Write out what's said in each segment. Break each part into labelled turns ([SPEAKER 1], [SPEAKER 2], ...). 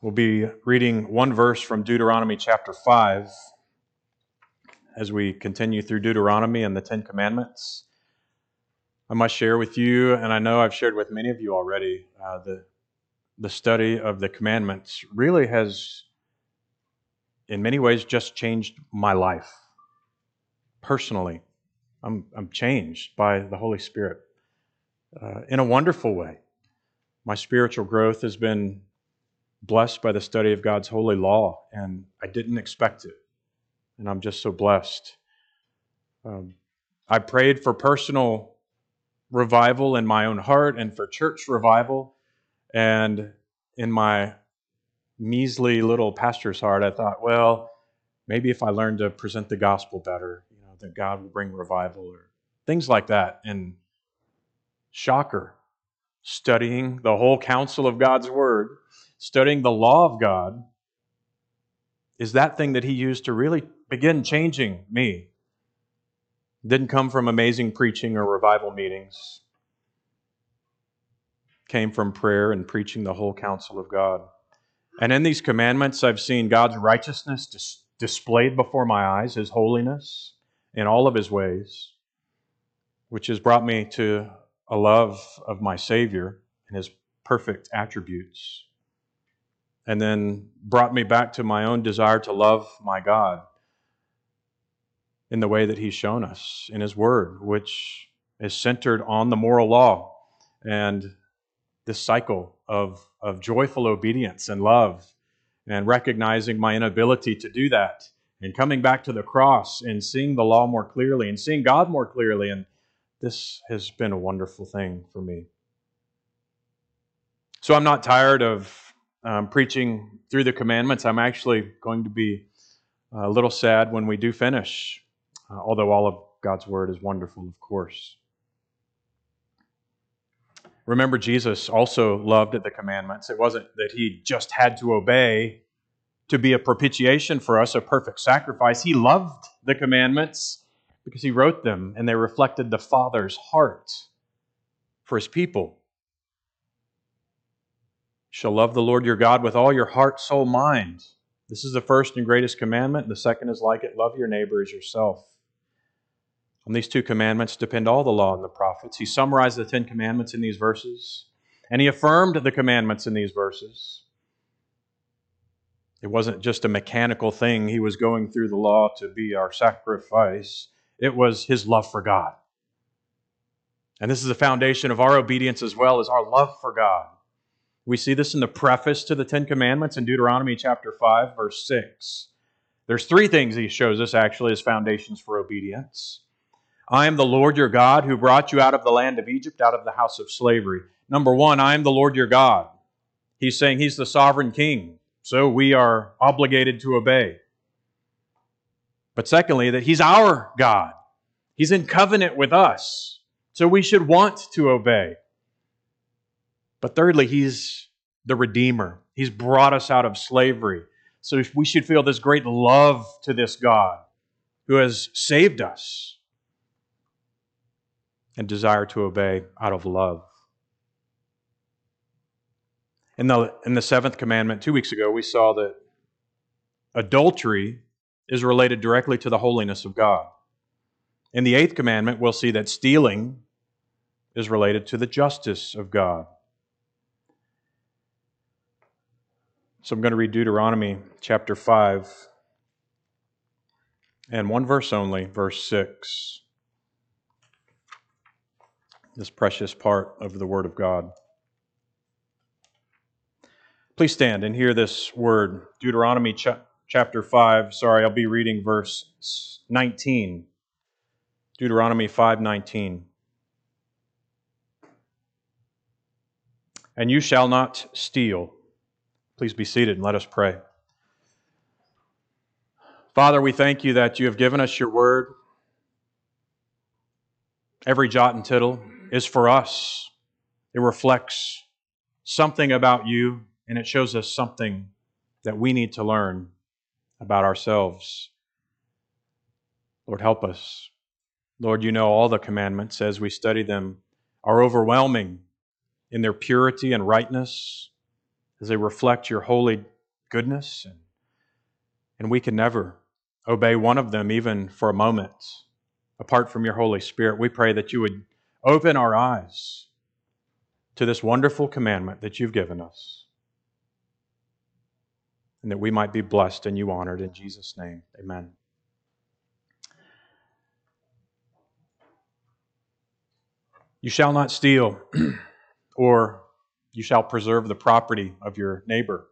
[SPEAKER 1] We'll be reading one verse from Deuteronomy chapter 5 as we continue through Deuteronomy and the Ten Commandments. I must share with you, and I know I've shared with many of you already, uh, the, the study of the commandments really has, in many ways, just changed my life personally. I'm, I'm changed by the Holy Spirit uh, in a wonderful way. My spiritual growth has been blessed by the study of God's holy law, and I didn't expect it. And I'm just so blessed. Um, I prayed for personal revival in my own heart and for church revival. And in my measly little pastor's heart, I thought, well, maybe if I learn to present the gospel better, you know, that God will bring revival or things like that. And shocker, studying the whole counsel of God's word studying the law of God is that thing that he used to really begin changing me. Didn't come from amazing preaching or revival meetings. Came from prayer and preaching the whole counsel of God. And in these commandments, I've seen God's righteousness dis- displayed before my eyes, His holiness in all of His ways, which has brought me to a love of my Savior and His perfect attributes and then brought me back to my own desire to love my God in the way that He's shown us in His Word, which is centered on the moral law and this cycle of, of joyful obedience and love, and recognizing my inability to do that, and coming back to the cross and seeing the law more clearly and seeing God more clearly. And this has been a wonderful thing for me. So I'm not tired of um, preaching through the commandments. I'm actually going to be a little sad when we do finish, uh, although all of God's word is wonderful, of course. Remember, Jesus also loved the commandments. It wasn't that he just had to obey to be a propitiation for us, a perfect sacrifice. He loved the commandments because he wrote them and they reflected the Father's heart for his people shall love the Lord your God with all your heart, soul, mind. This is the first and greatest commandment. The second is like it love your neighbor as yourself. On these two commandments depend all the law and the prophets. He summarized the Ten Commandments in these verses, and he affirmed the commandments in these verses. It wasn't just a mechanical thing. He was going through the law to be our sacrifice, it was his love for God. And this is the foundation of our obedience as well as our love for God. We see this in the preface to the Ten Commandments in Deuteronomy chapter 5, verse 6. There's three things he shows us actually as foundations for obedience. I am the Lord your God who brought you out of the land of Egypt, out of the house of slavery. Number one, I am the Lord your God. He's saying he's the sovereign king, so we are obligated to obey. But secondly, that he's our God. He's in covenant with us, so we should want to obey. But thirdly, He's the Redeemer. He's brought us out of slavery. So we should feel this great love to this God who has saved us and desire to obey out of love. In the, in the seventh commandment, two weeks ago, we saw that adultery is related directly to the holiness of God. In the eighth commandment, we'll see that stealing is related to the justice of God. So I'm going to read Deuteronomy chapter 5 and one verse only, verse 6. This precious part of the Word of God. Please stand and hear this word. Deuteronomy ch- chapter 5. Sorry, I'll be reading verse 19. Deuteronomy 5:19. And you shall not steal Please be seated and let us pray. Father, we thank you that you have given us your word. Every jot and tittle is for us. It reflects something about you, and it shows us something that we need to learn about ourselves. Lord, help us. Lord, you know all the commandments as we study them are overwhelming in their purity and rightness as they reflect your holy goodness. And, and we can never obey one of them, even for a moment, apart from your Holy Spirit. We pray that you would open our eyes to this wonderful commandment that you've given us, and that we might be blessed and you honored. In Jesus' name, amen. You shall not steal, or you shall preserve the property of your neighbor.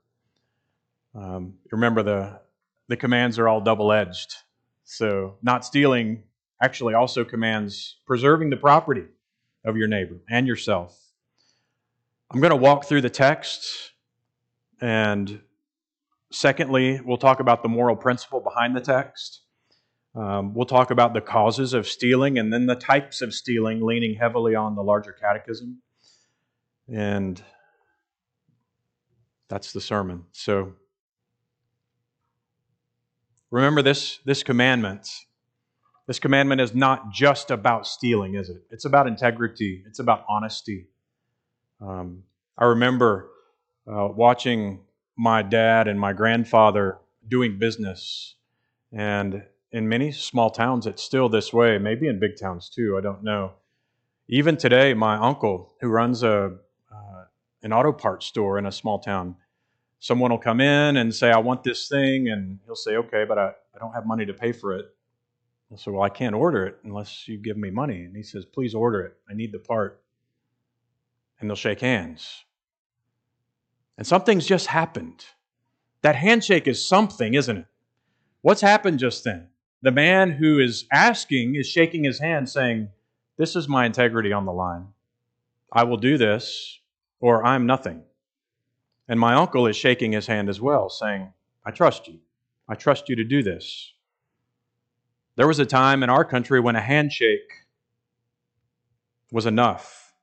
[SPEAKER 1] Um, remember, the, the commands are all double edged. So, not stealing actually also commands preserving the property of your neighbor and yourself. I'm going to walk through the text, and secondly, we'll talk about the moral principle behind the text. Um, we'll talk about the causes of stealing and then the types of stealing, leaning heavily on the larger catechism. And that's the sermon. So remember this, this commandment. This commandment is not just about stealing, is it? It's about integrity, it's about honesty. Um, I remember uh, watching my dad and my grandfather doing business, and in many small towns, it's still this way. Maybe in big towns too. I don't know. Even today, my uncle, who runs a uh, an auto parts store in a small town, someone will come in and say, "I want this thing," and he'll say, "Okay, but I, I don't have money to pay for it." I'll say, "Well, I can't order it unless you give me money." And he says, "Please order it. I need the part." And they'll shake hands. And something's just happened. That handshake is something, isn't it? What's happened just then? The man who is asking is shaking his hand, saying, This is my integrity on the line. I will do this, or I'm nothing. And my uncle is shaking his hand as well, saying, I trust you. I trust you to do this. There was a time in our country when a handshake was enough.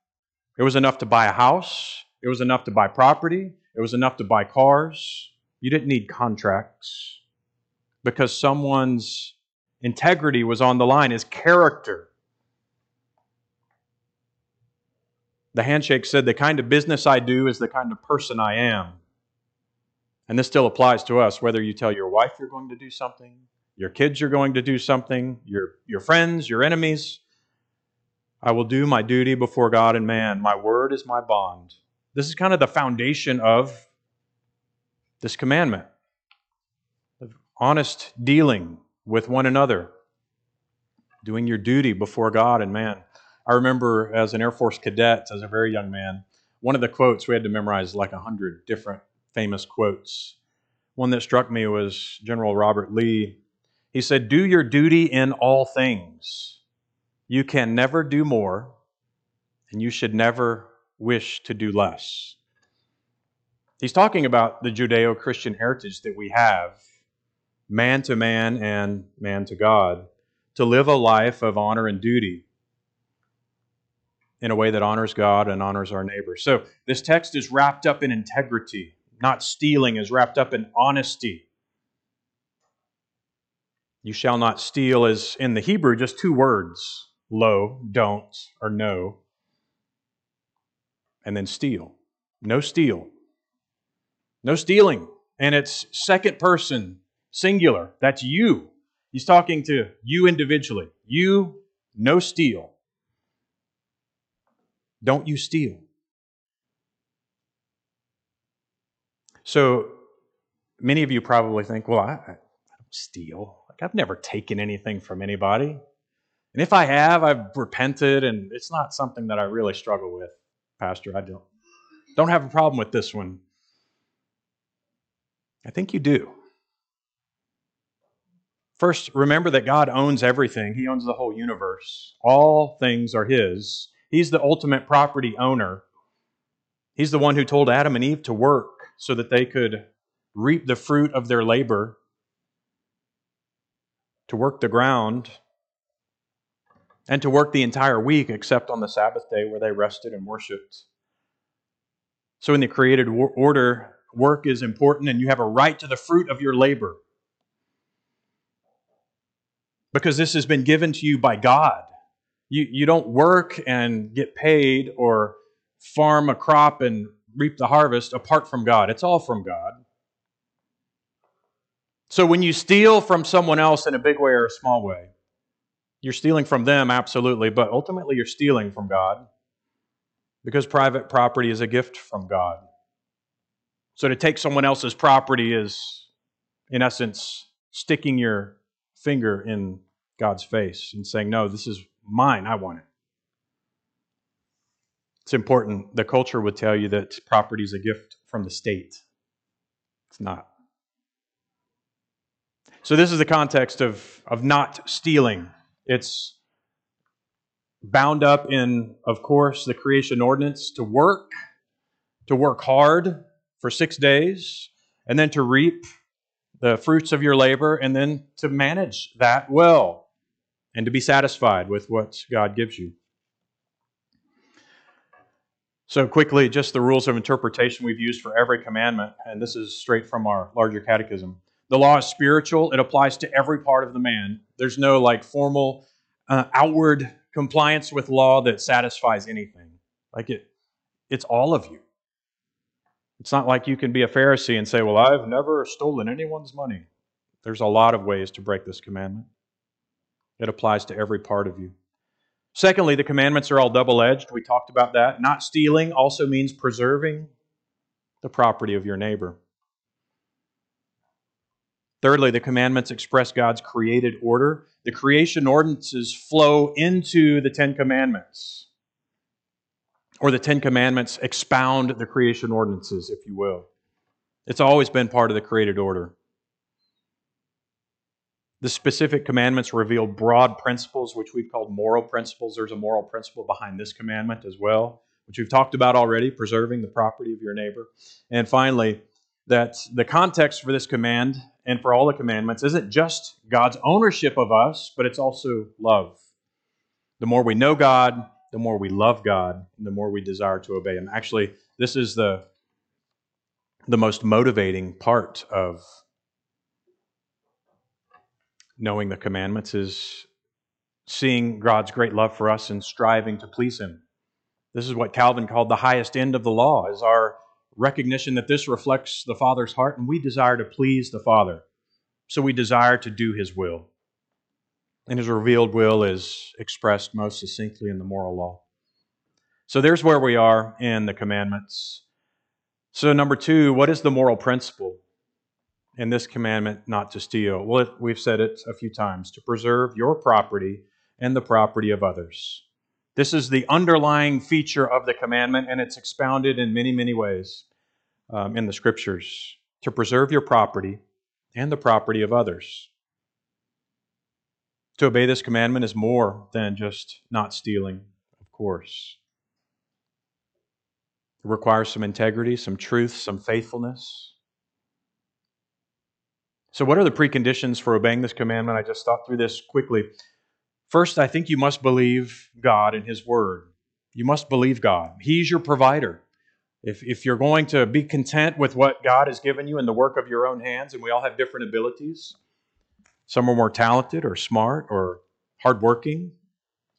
[SPEAKER 1] It was enough to buy a house, it was enough to buy property, it was enough to buy cars. You didn't need contracts because someone's integrity was on the line, his character. The handshake said, The kind of business I do is the kind of person I am. And this still applies to us, whether you tell your wife you're going to do something, your kids you're going to do something, your, your friends, your enemies. I will do my duty before God and man. My word is my bond. This is kind of the foundation of this commandment of honest dealing with one another, doing your duty before God and man. I remember as an Air Force cadet, as a very young man, one of the quotes we had to memorize like a hundred different famous quotes. One that struck me was General Robert Lee. He said, Do your duty in all things. You can never do more, and you should never wish to do less. He's talking about the Judeo Christian heritage that we have man to man and man to God, to live a life of honor and duty in a way that honors God and honors our neighbor. So this text is wrapped up in integrity, not stealing, is wrapped up in honesty. You shall not steal is in the Hebrew just two words lo, don't, or no, and then steal. No steal. No stealing. And it's second person singular. That's you. He's talking to you individually. You, no steal. Don't you steal. So many of you probably think, well, I, I don't steal. Like, I've never taken anything from anybody. And if I have, I've repented, and it's not something that I really struggle with, Pastor. I don't, don't have a problem with this one. I think you do. First, remember that God owns everything, He owns the whole universe. All things are His. He's the ultimate property owner. He's the one who told Adam and Eve to work so that they could reap the fruit of their labor, to work the ground, and to work the entire week except on the Sabbath day where they rested and worshiped. So, in the created order, work is important and you have a right to the fruit of your labor because this has been given to you by God. You, you don't work and get paid or farm a crop and reap the harvest apart from God. It's all from God. So when you steal from someone else in a big way or a small way, you're stealing from them, absolutely, but ultimately you're stealing from God because private property is a gift from God. So to take someone else's property is, in essence, sticking your finger in God's face and saying, No, this is mine. I want it. It's important. The culture would tell you that property is a gift from the state. It's not. So, this is the context of, of not stealing. It's bound up in, of course, the creation ordinance to work, to work hard for six days, and then to reap the fruits of your labor, and then to manage that well and to be satisfied with what God gives you. So, quickly, just the rules of interpretation we've used for every commandment, and this is straight from our larger catechism. The law is spiritual, it applies to every part of the man. There's no like formal uh, outward compliance with law that satisfies anything. Like it, it's all of you. It's not like you can be a Pharisee and say, Well, I've never stolen anyone's money. There's a lot of ways to break this commandment. It applies to every part of you. Secondly, the commandments are all double edged. We talked about that. Not stealing also means preserving the property of your neighbor. Thirdly, the commandments express God's created order. The creation ordinances flow into the Ten Commandments. Or the Ten Commandments expound the creation ordinances, if you will. It's always been part of the created order. The specific commandments reveal broad principles, which we've called moral principles. There's a moral principle behind this commandment as well, which we've talked about already preserving the property of your neighbor. And finally, that the context for this command and for all the commandments isn't just God's ownership of us, but it's also love. The more we know God, the more we love God, and the more we desire to obey Him. Actually, this is the, the most motivating part of knowing the commandments is seeing God's great love for us and striving to please Him. This is what Calvin called the highest end of the law, is our recognition that this reflects the Father's heart, and we desire to please the Father. So we desire to do His will. And His revealed will is expressed most succinctly in the moral law. So there's where we are in the commandments. So, number two, what is the moral principle in this commandment not to steal? Well, we've said it a few times to preserve your property and the property of others. This is the underlying feature of the commandment, and it's expounded in many, many ways um, in the scriptures to preserve your property and the property of others. To obey this commandment is more than just not stealing, of course. It requires some integrity, some truth, some faithfulness. So, what are the preconditions for obeying this commandment? I just thought through this quickly. First, I think you must believe God and His Word. You must believe God. He's your provider. If, if you're going to be content with what God has given you in the work of your own hands, and we all have different abilities, some are more talented or smart or hardworking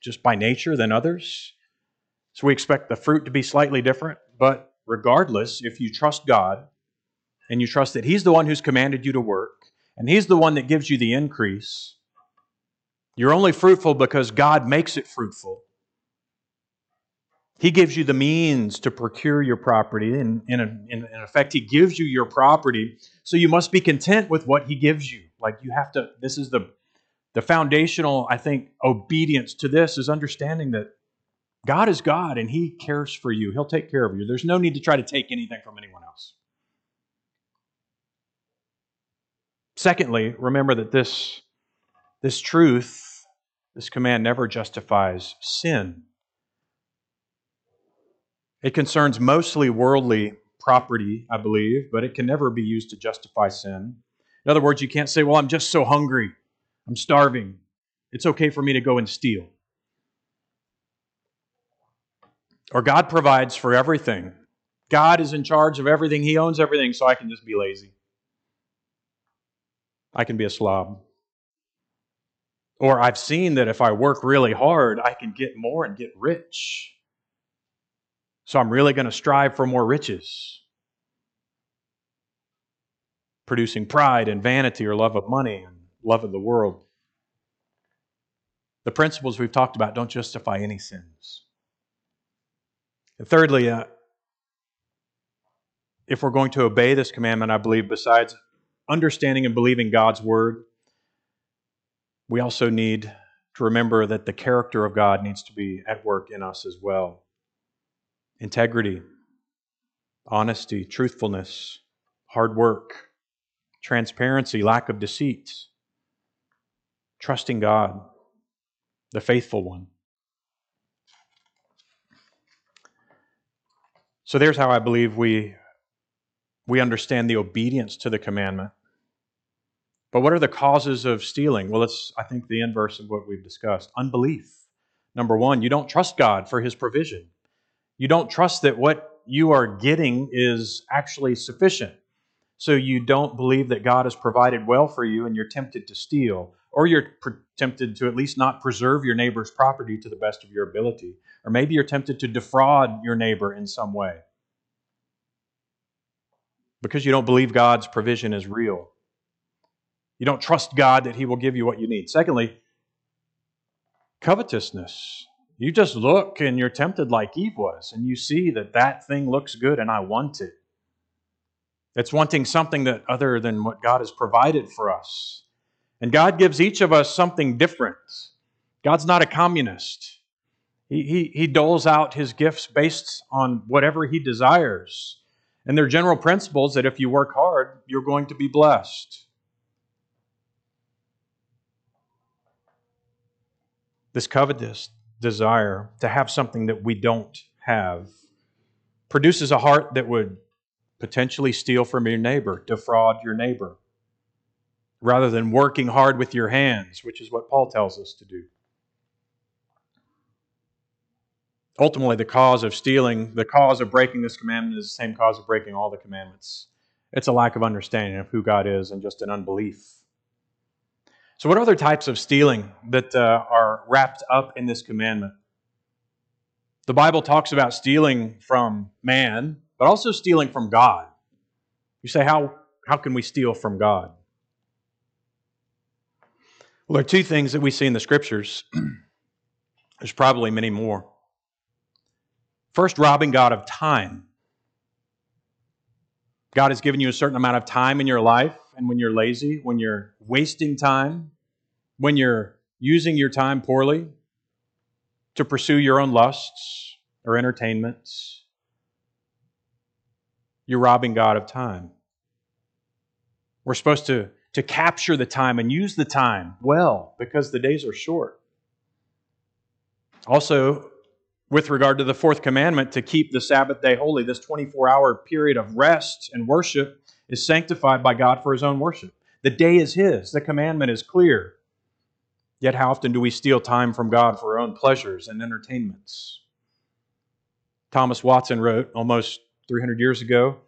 [SPEAKER 1] just by nature than others. So we expect the fruit to be slightly different. But regardless, if you trust God and you trust that He's the one who's commanded you to work and He's the one that gives you the increase, you're only fruitful because God makes it fruitful. He gives you the means to procure your property. And in, in, in, effect, He gives you your property. So you must be content with what He gives you. Like you have to, this is the, the foundational, I think, obedience to this is understanding that God is God and He cares for you. He'll take care of you. There's no need to try to take anything from anyone else. Secondly, remember that this, this truth this command never justifies sin. It concerns mostly worldly property, I believe, but it can never be used to justify sin. In other words, you can't say, Well, I'm just so hungry. I'm starving. It's okay for me to go and steal. Or God provides for everything. God is in charge of everything. He owns everything, so I can just be lazy. I can be a slob. Or I've seen that if I work really hard, I can get more and get rich. So I'm really going to strive for more riches, producing pride and vanity or love of money and love of the world. The principles we've talked about don't justify any sins. And thirdly, uh, if we're going to obey this commandment, I believe, besides understanding and believing God's word, we also need to remember that the character of God needs to be at work in us as well. Integrity, honesty, truthfulness, hard work, transparency, lack of deceit, trusting God, the faithful one. So there's how I believe we, we understand the obedience to the commandment. But what are the causes of stealing? Well, it's, I think, the inverse of what we've discussed unbelief. Number one, you don't trust God for his provision. You don't trust that what you are getting is actually sufficient. So you don't believe that God has provided well for you and you're tempted to steal, or you're tempted to at least not preserve your neighbor's property to the best of your ability, or maybe you're tempted to defraud your neighbor in some way because you don't believe God's provision is real. You don't trust God that He will give you what you need. Secondly, covetousness. You just look and you're tempted like Eve was, and you see that that thing looks good and I want it. It's wanting something that other than what God has provided for us. And God gives each of us something different. God's not a communist. He, he, he doles out his gifts based on whatever he desires. And there are general principles that if you work hard, you're going to be blessed. this covetous desire to have something that we don't have produces a heart that would potentially steal from your neighbor, defraud your neighbor, rather than working hard with your hands, which is what Paul tells us to do. Ultimately, the cause of stealing, the cause of breaking this commandment is the same cause of breaking all the commandments. It's a lack of understanding of who God is and just an unbelief so, what are other types of stealing that uh, are wrapped up in this commandment? The Bible talks about stealing from man, but also stealing from God. You say, how, how can we steal from God? Well, there are two things that we see in the scriptures. There's probably many more. First, robbing God of time. God has given you a certain amount of time in your life, and when you're lazy, when you're wasting time, when you're using your time poorly to pursue your own lusts or entertainments, you're robbing God of time. We're supposed to, to capture the time and use the time well because the days are short. Also, with regard to the fourth commandment to keep the Sabbath day holy, this 24 hour period of rest and worship is sanctified by God for his own worship. The day is his, the commandment is clear. Yet, how often do we steal time from God for our own pleasures and entertainments? Thomas Watson wrote almost 300 years ago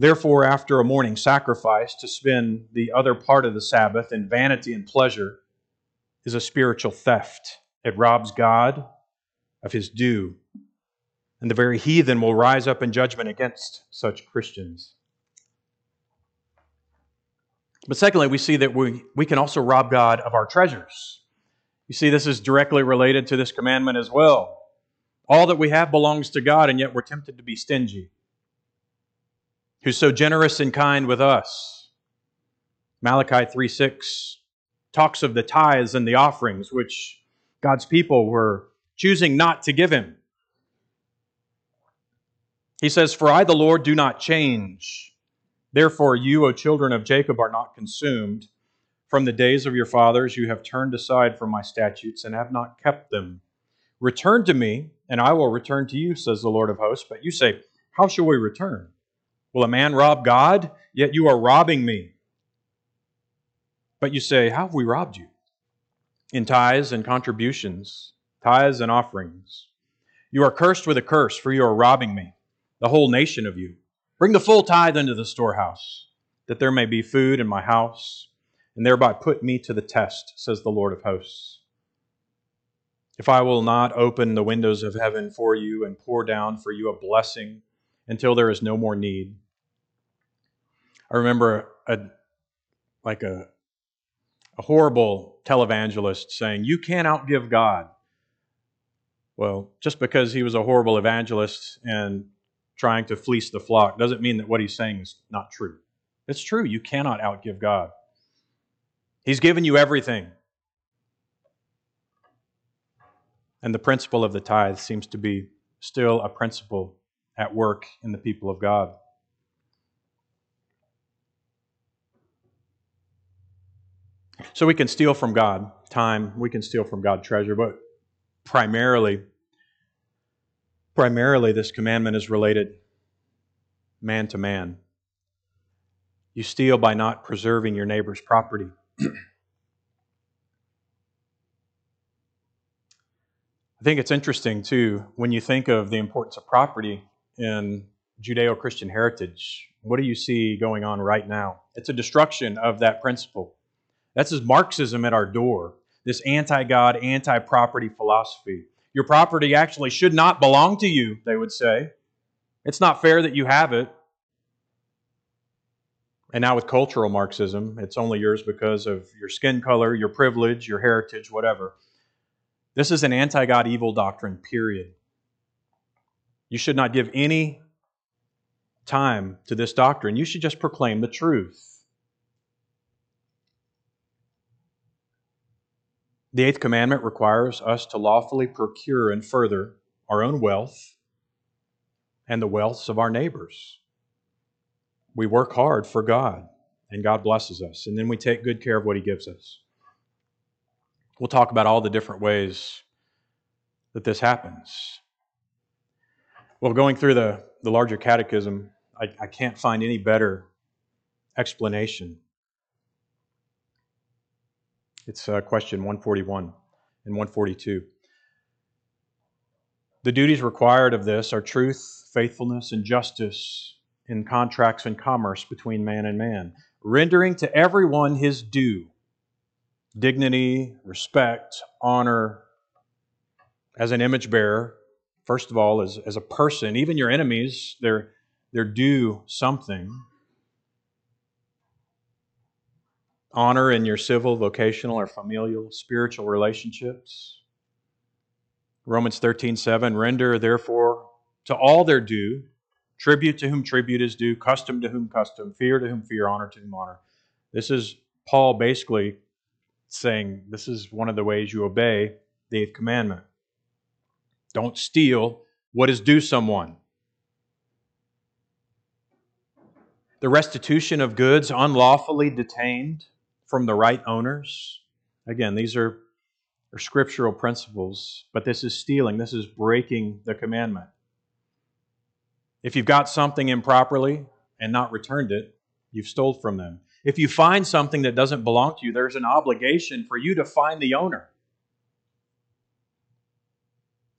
[SPEAKER 1] Therefore, after a morning sacrifice, to spend the other part of the Sabbath in vanity and pleasure is a spiritual theft. It robs God of his due. And the very heathen will rise up in judgment against such Christians. But secondly, we see that we, we can also rob God of our treasures. You see, this is directly related to this commandment as well. All that we have belongs to God, and yet we're tempted to be stingy. Who's so generous and kind with us? Malachi 3 6 talks of the tithes and the offerings, which God's people were choosing not to give him. He says, For I, the Lord, do not change. Therefore, you, O children of Jacob, are not consumed. From the days of your fathers, you have turned aside from my statutes and have not kept them. Return to me, and I will return to you, says the Lord of hosts. But you say, How shall we return? Will a man rob God? Yet you are robbing me. But you say, How have we robbed you? In tithes and contributions, tithes and offerings. You are cursed with a curse, for you are robbing me, the whole nation of you. Bring the full tithe into the storehouse, that there may be food in my house, and thereby put me to the test, says the Lord of hosts. if I will not open the windows of heaven for you and pour down for you a blessing until there is no more need. I remember a like a a horrible televangelist saying, "You can't outgive God." Well, just because he was a horrible evangelist and trying to fleece the flock doesn't mean that what he's saying is not true. It's true. You cannot outgive God. He's given you everything. And the principle of the tithe seems to be still a principle at work in the people of God. So we can steal from God time, we can steal from God treasure, but primarily, primarily this commandment is related man to man. You steal by not preserving your neighbor's property. I think it's interesting, too, when you think of the importance of property in Judeo Christian heritage. What do you see going on right now? It's a destruction of that principle. That's as Marxism at our door, this anti God, anti property philosophy. Your property actually should not belong to you, they would say. It's not fair that you have it. And now with cultural Marxism, it's only yours because of your skin color, your privilege, your heritage, whatever. This is an anti God evil doctrine, period. You should not give any time to this doctrine. You should just proclaim the truth. The eighth commandment requires us to lawfully procure and further our own wealth and the wealths of our neighbors. We work hard for God, and God blesses us, and then we take good care of what He gives us. We'll talk about all the different ways that this happens. Well, going through the, the larger catechism, I, I can't find any better explanation. It's uh, question 141 and 142. The duties required of this are truth, faithfulness, and justice in contracts and commerce between man and man, rendering to everyone his due dignity, respect, honor as an image bearer, first of all, as, as a person. Even your enemies, they're, they're due something. Honor in your civil, vocational, or familial, spiritual relationships. Romans 13, 7, render therefore to all their due, tribute to whom tribute is due, custom to whom custom, fear to whom fear, honor to whom honor. This is Paul basically saying this is one of the ways you obey the eighth commandment. Don't steal what is due someone. The restitution of goods unlawfully detained from the right owners. Again, these are, are scriptural principles, but this is stealing. This is breaking the commandment. If you've got something improperly and not returned it, you've stole from them. If you find something that doesn't belong to you, there's an obligation for you to find the owner.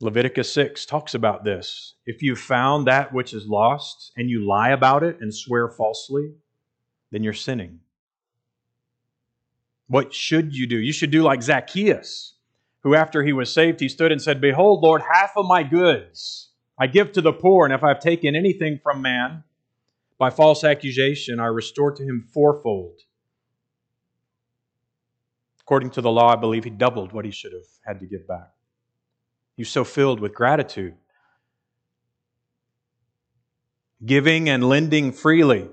[SPEAKER 1] Leviticus 6 talks about this. If you found that which is lost and you lie about it and swear falsely, then you're sinning. What should you do? You should do like Zacchaeus, who after he was saved, he stood and said, Behold, Lord, half of my goods I give to the poor, and if I've taken anything from man, by false accusation, I restore to him fourfold. According to the law, I believe he doubled what he should have had to give back. He's so filled with gratitude. Giving and lending freely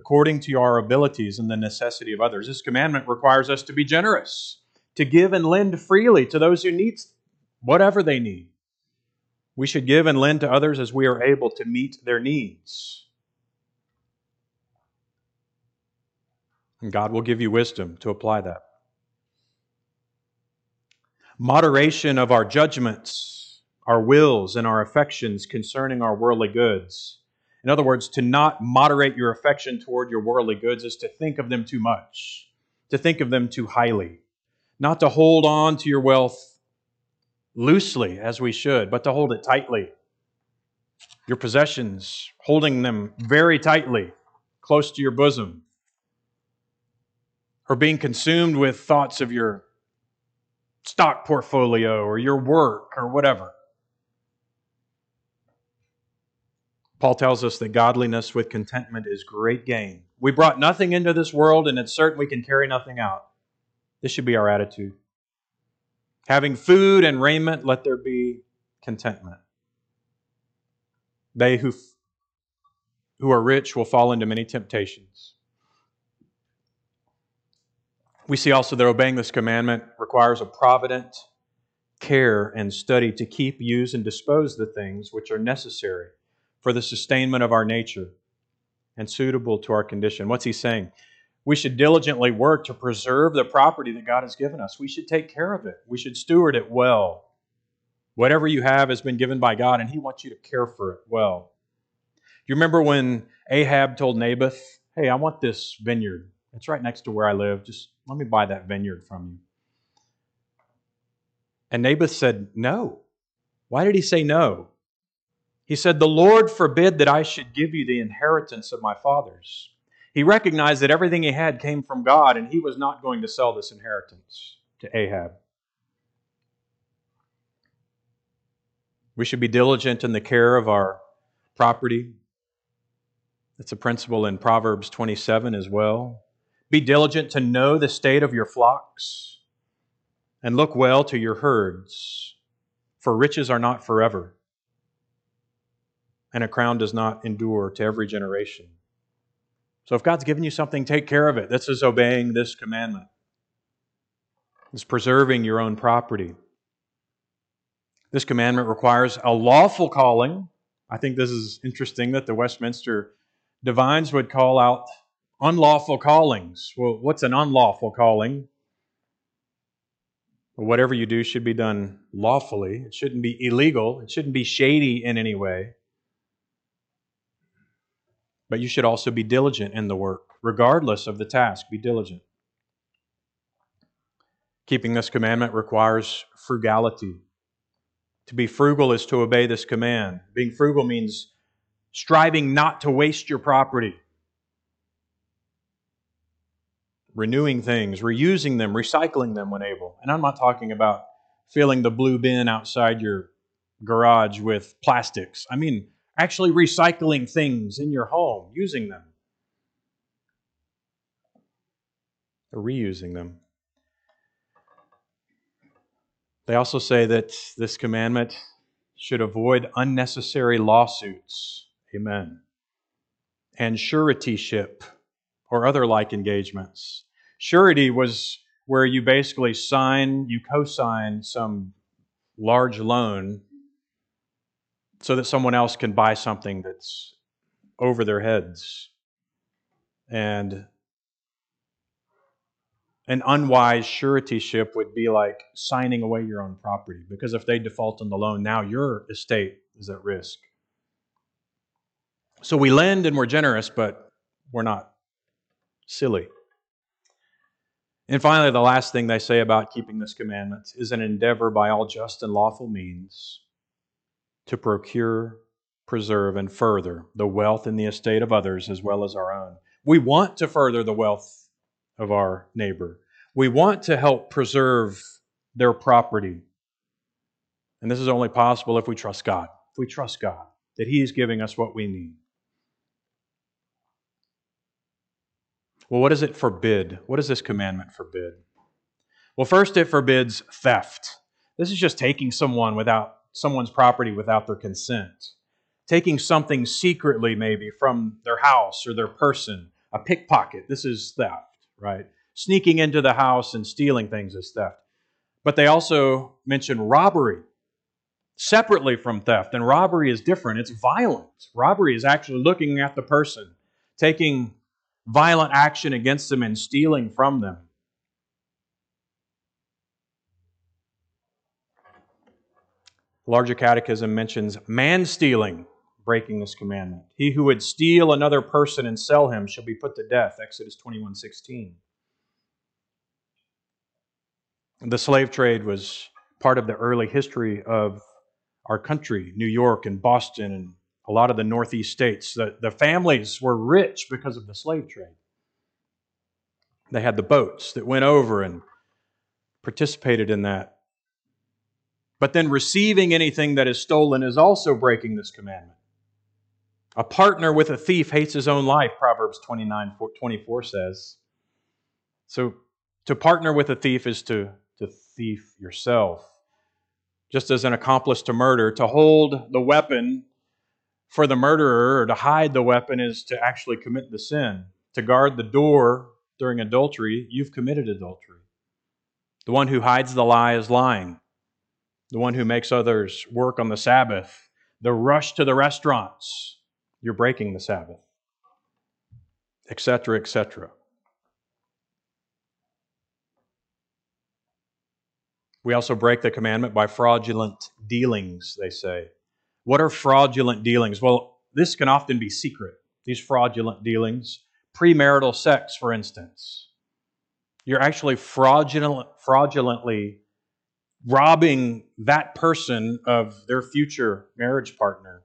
[SPEAKER 1] according to our abilities and the necessity of others. This commandment requires us to be generous, to give and lend freely to those who need whatever they need. We should give and lend to others as we are able to meet their needs. And God will give you wisdom to apply that. Moderation of our judgments, our wills, and our affections concerning our worldly goods. In other words, to not moderate your affection toward your worldly goods is to think of them too much, to think of them too highly, not to hold on to your wealth loosely as we should, but to hold it tightly. Your possessions, holding them very tightly, close to your bosom or being consumed with thoughts of your stock portfolio or your work or whatever. Paul tells us that godliness with contentment is great gain. We brought nothing into this world, and it's certain we can carry nothing out. This should be our attitude. Having food and raiment, let there be contentment. They who, who are rich will fall into many temptations. We see also that obeying this commandment requires a provident care and study to keep, use, and dispose the things which are necessary for the sustainment of our nature and suitable to our condition. What's he saying? We should diligently work to preserve the property that God has given us. We should take care of it. We should steward it well. Whatever you have has been given by God, and He wants you to care for it well. Do you remember when Ahab told Naboth, Hey, I want this vineyard. It's right next to where I live. Just let me buy that vineyard from you. And Naboth said, No. Why did he say no? He said, The Lord forbid that I should give you the inheritance of my fathers. He recognized that everything he had came from God, and he was not going to sell this inheritance to Ahab. We should be diligent in the care of our property. It's a principle in Proverbs 27 as well. Be diligent to know the state of your flocks, and look well to your herds, for riches are not forever and a crown does not endure to every generation. So if God's given you something, take care of it. This is obeying this commandment. It's preserving your own property. This commandment requires a lawful calling. I think this is interesting that the Westminster divines would call out unlawful callings. Well, what's an unlawful calling? Well, whatever you do should be done lawfully. It shouldn't be illegal. It shouldn't be shady in any way. But you should also be diligent in the work, regardless of the task. Be diligent. Keeping this commandment requires frugality. To be frugal is to obey this command. Being frugal means striving not to waste your property, renewing things, reusing them, recycling them when able. And I'm not talking about filling the blue bin outside your garage with plastics. I mean, actually recycling things in your home, using them, or reusing them. They also say that this commandment should avoid unnecessary lawsuits. Amen. And suretyship or other like engagements. Surety was where you basically sign, you co sign some large loan so that someone else can buy something that's over their heads. And an unwise suretyship would be like signing away your own property because if they default on the loan, now your estate is at risk. So we lend and we're generous, but we're not silly. And finally, the last thing they say about keeping this commandment is an endeavor by all just and lawful means to procure, preserve, and further the wealth and the estate of others as well as our own. We want to further the wealth of our neighbor. We want to help preserve their property. And this is only possible if we trust God. If we trust God that He is giving us what we need. Well, what does it forbid? What does this commandment forbid? Well, first, it forbids theft. This is just taking someone without someone's property without their consent, taking something secretly, maybe from their house or their person, a pickpocket. This is theft, right? Sneaking into the house and stealing things is theft. But they also mention robbery separately from theft. And robbery is different, it's violent. Robbery is actually looking at the person, taking violent action against them, and stealing from them. Larger catechism mentions man stealing, breaking this commandment. He who would steal another person and sell him shall be put to death. Exodus 21 16. The slave trade was part of the early history of our country, New York and Boston and a lot of the Northeast states. The, the families were rich because of the slave trade. They had the boats that went over and participated in that. But then receiving anything that is stolen is also breaking this commandment. A partner with a thief hates his own life, Proverbs 29 24 says. So to partner with a thief is to, to thief yourself. Just as an accomplice to murder, to hold the weapon for the murderer or to hide the weapon is to actually commit the sin. To guard the door during adultery, you've committed adultery. The one who hides the lie is lying. The one who makes others work on the Sabbath, the rush to the restaurants, you're breaking the Sabbath, etc., etc. We also break the commandment by fraudulent dealings, they say. What are fraudulent dealings? Well, this can often be secret, these fraudulent dealings. Premarital sex, for instance. You're actually fraudulent, fraudulently robbing that person of their future marriage partner,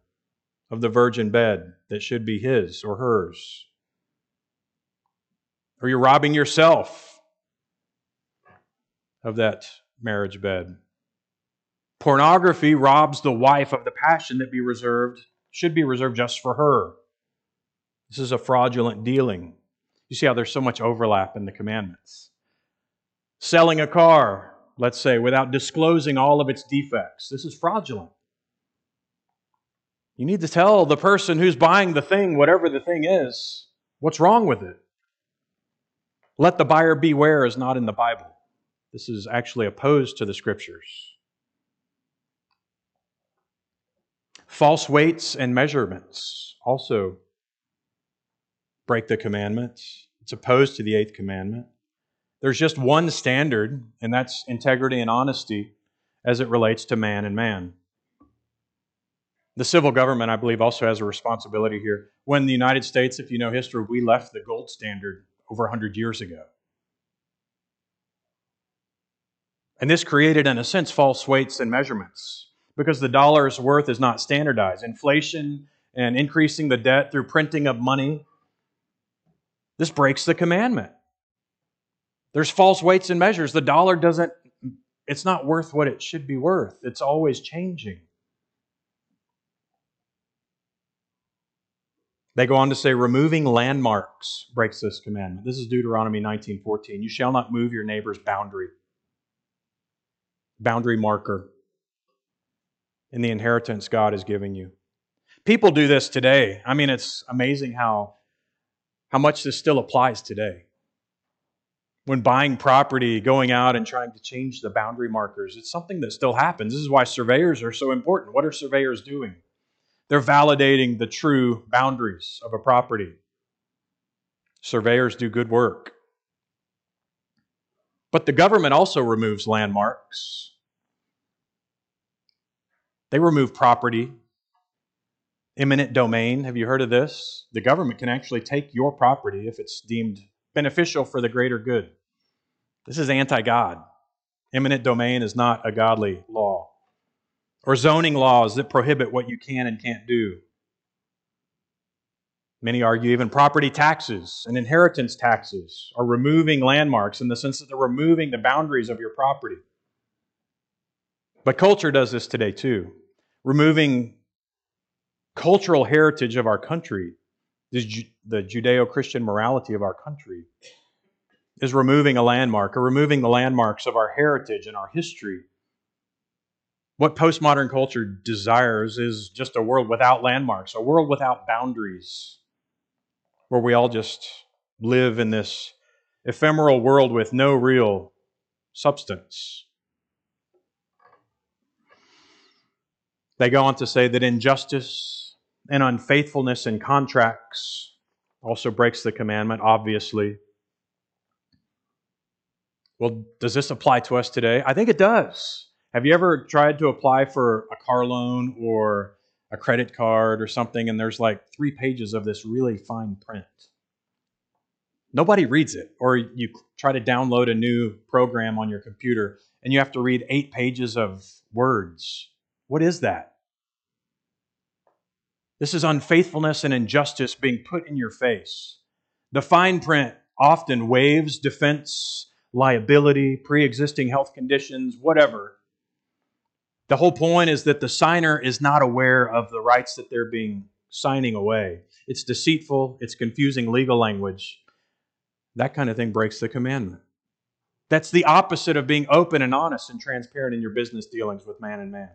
[SPEAKER 1] of the virgin bed that should be his or hers. Or you're robbing yourself of that marriage bed. Pornography robs the wife of the passion that be reserved should be reserved just for her. This is a fraudulent dealing. You see how there's so much overlap in the commandments. Selling a car, let's say, without disclosing all of its defects. This is fraudulent. You need to tell the person who's buying the thing, whatever the thing is, what's wrong with it. Let the buyer beware is not in the Bible. This is actually opposed to the scriptures. False weights and measurements also break the commandments. It's opposed to the eighth commandment. There's just one standard, and that's integrity and honesty as it relates to man and man. The civil government, I believe, also has a responsibility here. When the United States, if you know history, we left the gold standard over 100 years ago. And this created, in a sense, false weights and measurements because the dollar's worth is not standardized. Inflation and increasing the debt through printing of money, this breaks the commandment. There's false weights and measures. The dollar doesn't, it's not worth what it should be worth, it's always changing. They go on to say, removing landmarks breaks this commandment. This is Deuteronomy 19:14. You shall not move your neighbor's boundary boundary marker in the inheritance God is giving you. People do this today. I mean, it's amazing how, how much this still applies today. When buying property, going out and trying to change the boundary markers, it's something that still happens. This is why surveyors are so important. What are surveyors doing? They're validating the true boundaries of a property. Surveyors do good work. But the government also removes landmarks. They remove property, eminent domain. Have you heard of this? The government can actually take your property if it's deemed beneficial for the greater good. This is anti God. Eminent domain is not a godly law. Or zoning laws that prohibit what you can and can't do. Many argue even property taxes and inheritance taxes are removing landmarks in the sense that they're removing the boundaries of your property. But culture does this today too, removing cultural heritage of our country, the Judeo Christian morality of our country, is removing a landmark or removing the landmarks of our heritage and our history. What postmodern culture desires is just a world without landmarks, a world without boundaries, where we all just live in this ephemeral world with no real substance. They go on to say that injustice and unfaithfulness in contracts also breaks the commandment, obviously. Well, does this apply to us today? I think it does. Have you ever tried to apply for a car loan or a credit card or something, and there's like three pages of this really fine print. Nobody reads it. Or you try to download a new program on your computer and you have to read eight pages of words. What is that? This is unfaithfulness and injustice being put in your face. The fine print often waives defense, liability, pre existing health conditions, whatever. The whole point is that the signer is not aware of the rights that they're being signing away. It's deceitful, it's confusing legal language. That kind of thing breaks the commandment. That's the opposite of being open and honest and transparent in your business dealings with man and man.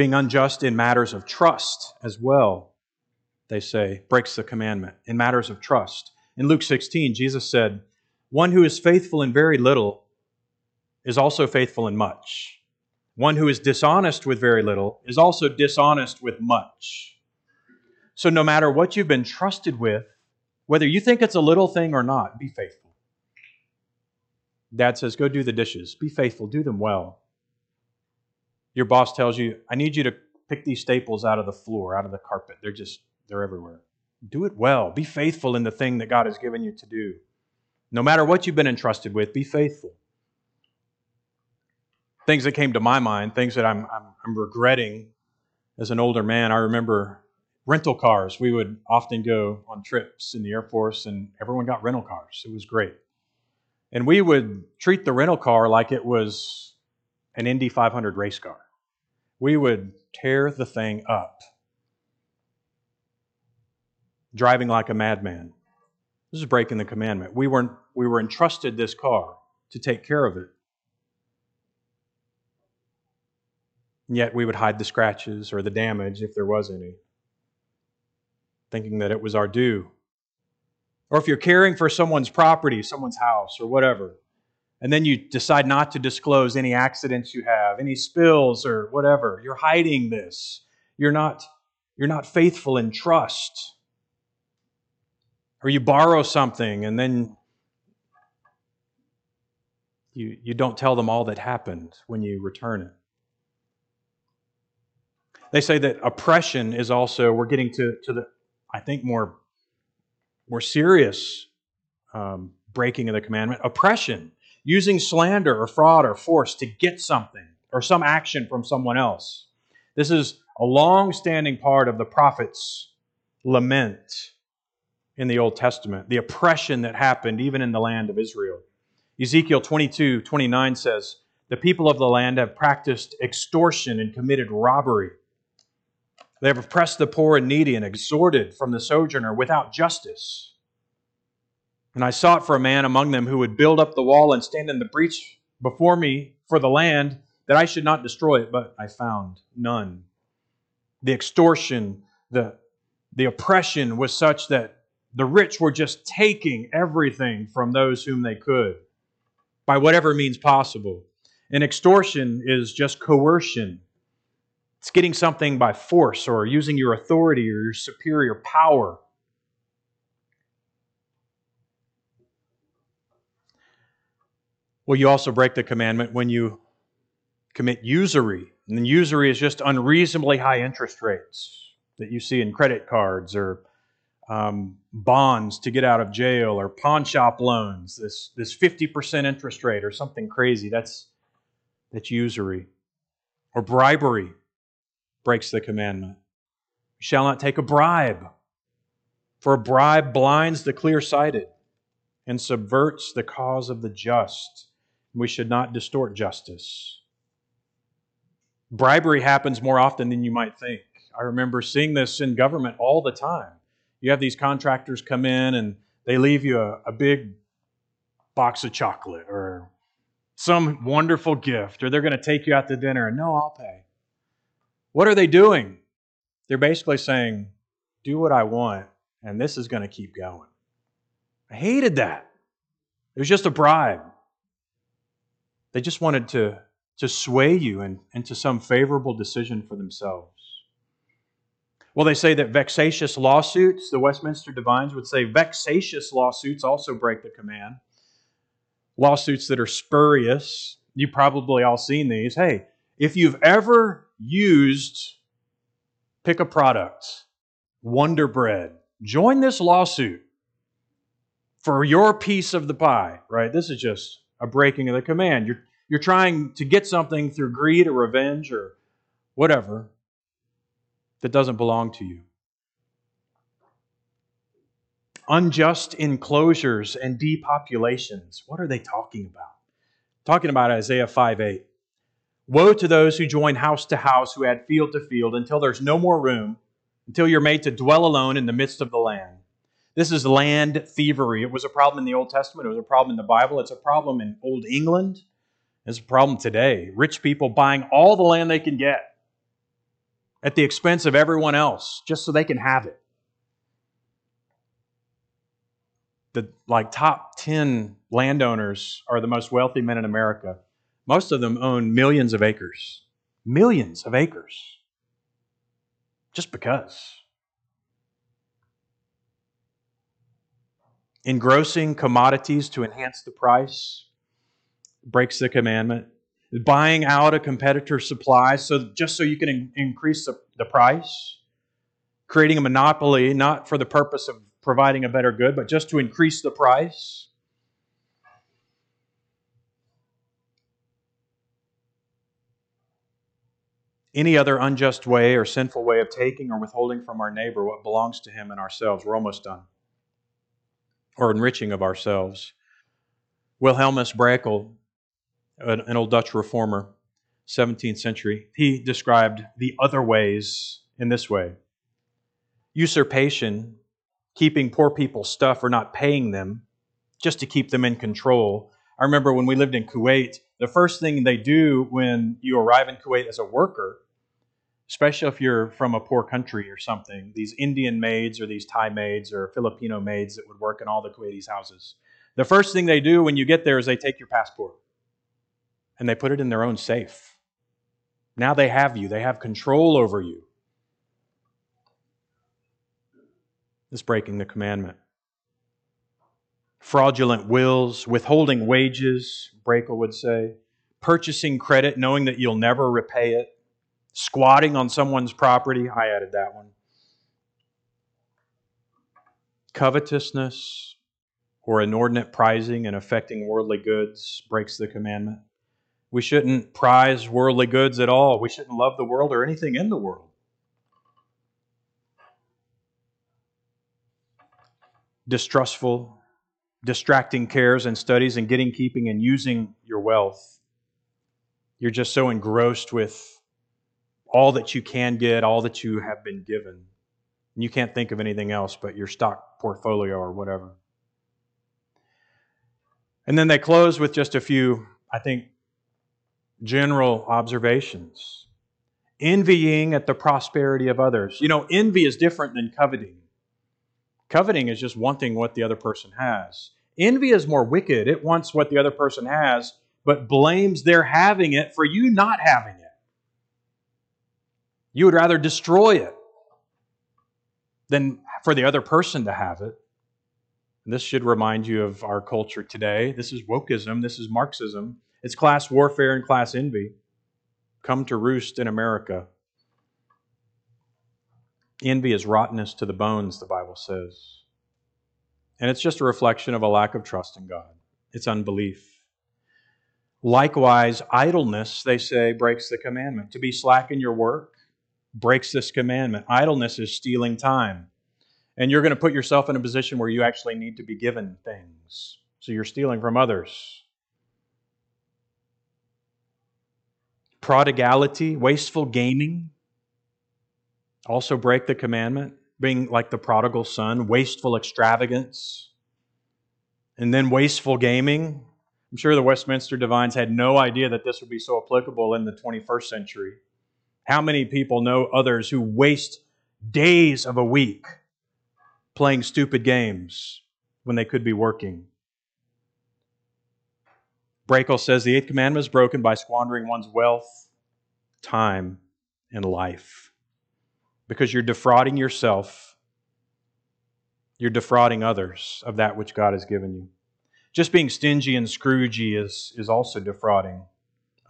[SPEAKER 1] Being unjust in matters of trust as well, they say, breaks the commandment. In matters of trust. In Luke 16, Jesus said, One who is faithful in very little is also faithful in much. One who is dishonest with very little is also dishonest with much. So, no matter what you've been trusted with, whether you think it's a little thing or not, be faithful. Dad says, Go do the dishes. Be faithful, do them well. Your boss tells you, I need you to pick these staples out of the floor, out of the carpet. They're just, they're everywhere. Do it well. Be faithful in the thing that God has given you to do. No matter what you've been entrusted with, be faithful. Things that came to my mind, things that I'm, I'm, I'm regretting as an older man. I remember rental cars. We would often go on trips in the Air Force, and everyone got rental cars. It was great. And we would treat the rental car like it was an Indy 500 race car. We would tear the thing up, driving like a madman. This is breaking the commandment. We were, we were entrusted this car to take care of it. And yet we would hide the scratches or the damage if there was any, thinking that it was our due. Or if you're caring for someone's property, someone's house, or whatever, and then you decide not to disclose any accidents you have, any spills or whatever. You're hiding this. You're not, you're not faithful in trust. Or you borrow something and then you, you don't tell them all that happened when you return it. They say that oppression is also, we're getting to, to the, I think, more, more serious um, breaking of the commandment. Oppression using slander or fraud or force to get something or some action from someone else. This is a long standing part of the prophet's lament in the Old Testament, the oppression that happened even in the land of Israel. Ezekiel 22 29 says, The people of the land have practiced extortion and committed robbery. They have oppressed the poor and needy and extorted from the sojourner without justice. And I sought for a man among them who would build up the wall and stand in the breach before me for the land, that I should not destroy it, but I found none. The extortion, the, the oppression was such that the rich were just taking everything from those whom they could by whatever means possible. And extortion is just coercion. It's getting something by force or using your authority or your superior power Well, you also break the commandment when you commit usury. And usury is just unreasonably high interest rates that you see in credit cards or um, bonds to get out of jail or pawn shop loans, this, this 50% interest rate or something crazy. That's, that's usury. Or bribery breaks the commandment. You shall not take a bribe, for a bribe blinds the clear sighted and subverts the cause of the just. We should not distort justice. Bribery happens more often than you might think. I remember seeing this in government all the time. You have these contractors come in and they leave you a, a big box of chocolate or some wonderful gift, or they're going to take you out to dinner and no, I'll pay. What are they doing? They're basically saying, do what I want, and this is going to keep going. I hated that. It was just a bribe. They just wanted to, to sway you in, into some favorable decision for themselves. Well, they say that vexatious lawsuits, the Westminster Divines would say vexatious lawsuits also break the command. Lawsuits that are spurious, you probably all seen these. Hey, if you've ever used, pick a product, Wonder Bread, join this lawsuit for your piece of the pie, right? This is just a breaking of the command. You're, you're trying to get something through greed or revenge or whatever that doesn't belong to you. unjust enclosures and depopulations. What are they talking about? Talking about Isaiah 5 8. Woe to those who join house to house, who add field to field, until there's no more room, until you're made to dwell alone in the midst of the land. This is land thievery. It was a problem in the Old Testament, it was a problem in the Bible, it's a problem in Old England, it's a problem today. Rich people buying all the land they can get at the expense of everyone else just so they can have it. The like top 10 landowners are the most wealthy men in America. Most of them own millions of acres. Millions of acres. Just because. Engrossing commodities to enhance the price breaks the commandment. Buying out a competitor's supply so just so you can in- increase the, the price. Creating a monopoly not for the purpose of providing a better good, but just to increase the price. Any other unjust way or sinful way of taking or withholding from our neighbor what belongs to him and ourselves, we're almost done. Or enriching of ourselves. Wilhelmus Brakel, an old Dutch reformer, 17th century, he described the other ways in this way usurpation keeping poor people's stuff or not paying them just to keep them in control. I remember when we lived in Kuwait, the first thing they do when you arrive in Kuwait as a worker, especially if you're from a poor country or something, these Indian maids or these Thai maids or Filipino maids that would work in all the Kuwaitis' houses, the first thing they do when you get there is they take your passport and they put it in their own safe. Now they have you, they have control over you. is breaking the commandment. Fraudulent wills, withholding wages, Brakel would say, purchasing credit knowing that you'll never repay it, squatting on someone's property. I added that one. Covetousness or inordinate prizing and affecting worldly goods breaks the commandment. We shouldn't prize worldly goods at all. We shouldn't love the world or anything in the world. distrustful, distracting cares and studies and getting, keeping, and using your wealth. You're just so engrossed with all that you can get, all that you have been given. And you can't think of anything else but your stock portfolio or whatever. And then they close with just a few, I think, general observations. Envying at the prosperity of others. You know, envy is different than coveting. Coveting is just wanting what the other person has. Envy is more wicked. It wants what the other person has, but blames their having it for you not having it. You would rather destroy it than for the other person to have it. And this should remind you of our culture today. This is wokeism, this is Marxism. It's class warfare and class envy. Come to roost in America. Envy is rottenness to the bones, the Bible says. And it's just a reflection of a lack of trust in God, it's unbelief. Likewise, idleness, they say, breaks the commandment. To be slack in your work breaks this commandment. Idleness is stealing time. And you're going to put yourself in a position where you actually need to be given things. So you're stealing from others. Prodigality, wasteful gaming, also break the commandment, being like the prodigal son, wasteful extravagance, and then wasteful gaming. I'm sure the Westminster divines had no idea that this would be so applicable in the 21st century. How many people know others who waste days of a week playing stupid games when they could be working? Brakel says the eighth commandment is broken by squandering one's wealth, time, and life because you're defrauding yourself. You're defrauding others of that which God has given you. Just being stingy and scroogey is, is also defrauding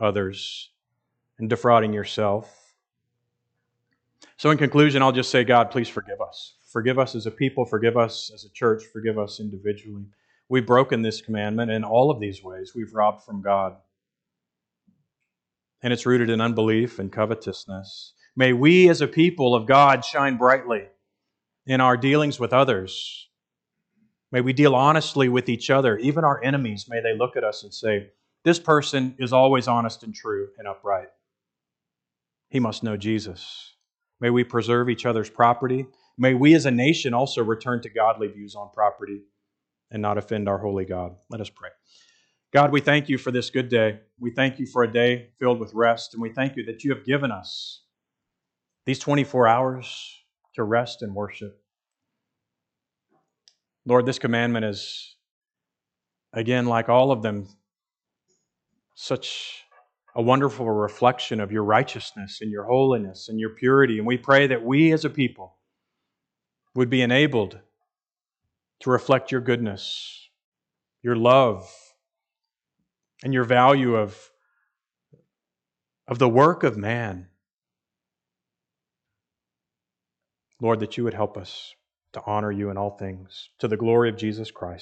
[SPEAKER 1] others and defrauding yourself. So, in conclusion, I'll just say, God, please forgive us. Forgive us as a people, forgive us as a church, forgive us individually. We've broken this commandment in all of these ways. We've robbed from God. And it's rooted in unbelief and covetousness. May we as a people of God shine brightly in our dealings with others. May we deal honestly with each other. Even our enemies, may they look at us and say, This person is always honest and true and upright. He must know Jesus. May we preserve each other's property. May we as a nation also return to godly views on property and not offend our holy God. Let us pray. God, we thank you for this good day. We thank you for a day filled with rest, and we thank you that you have given us these 24 hours to rest and worship. Lord, this commandment is, again, like all of them, such a wonderful reflection of your righteousness and your holiness and your purity. And we pray that we as a people would be enabled to reflect your goodness, your love, and your value of, of the work of man. Lord, that you would help us to honor you in all things, to the glory of Jesus Christ.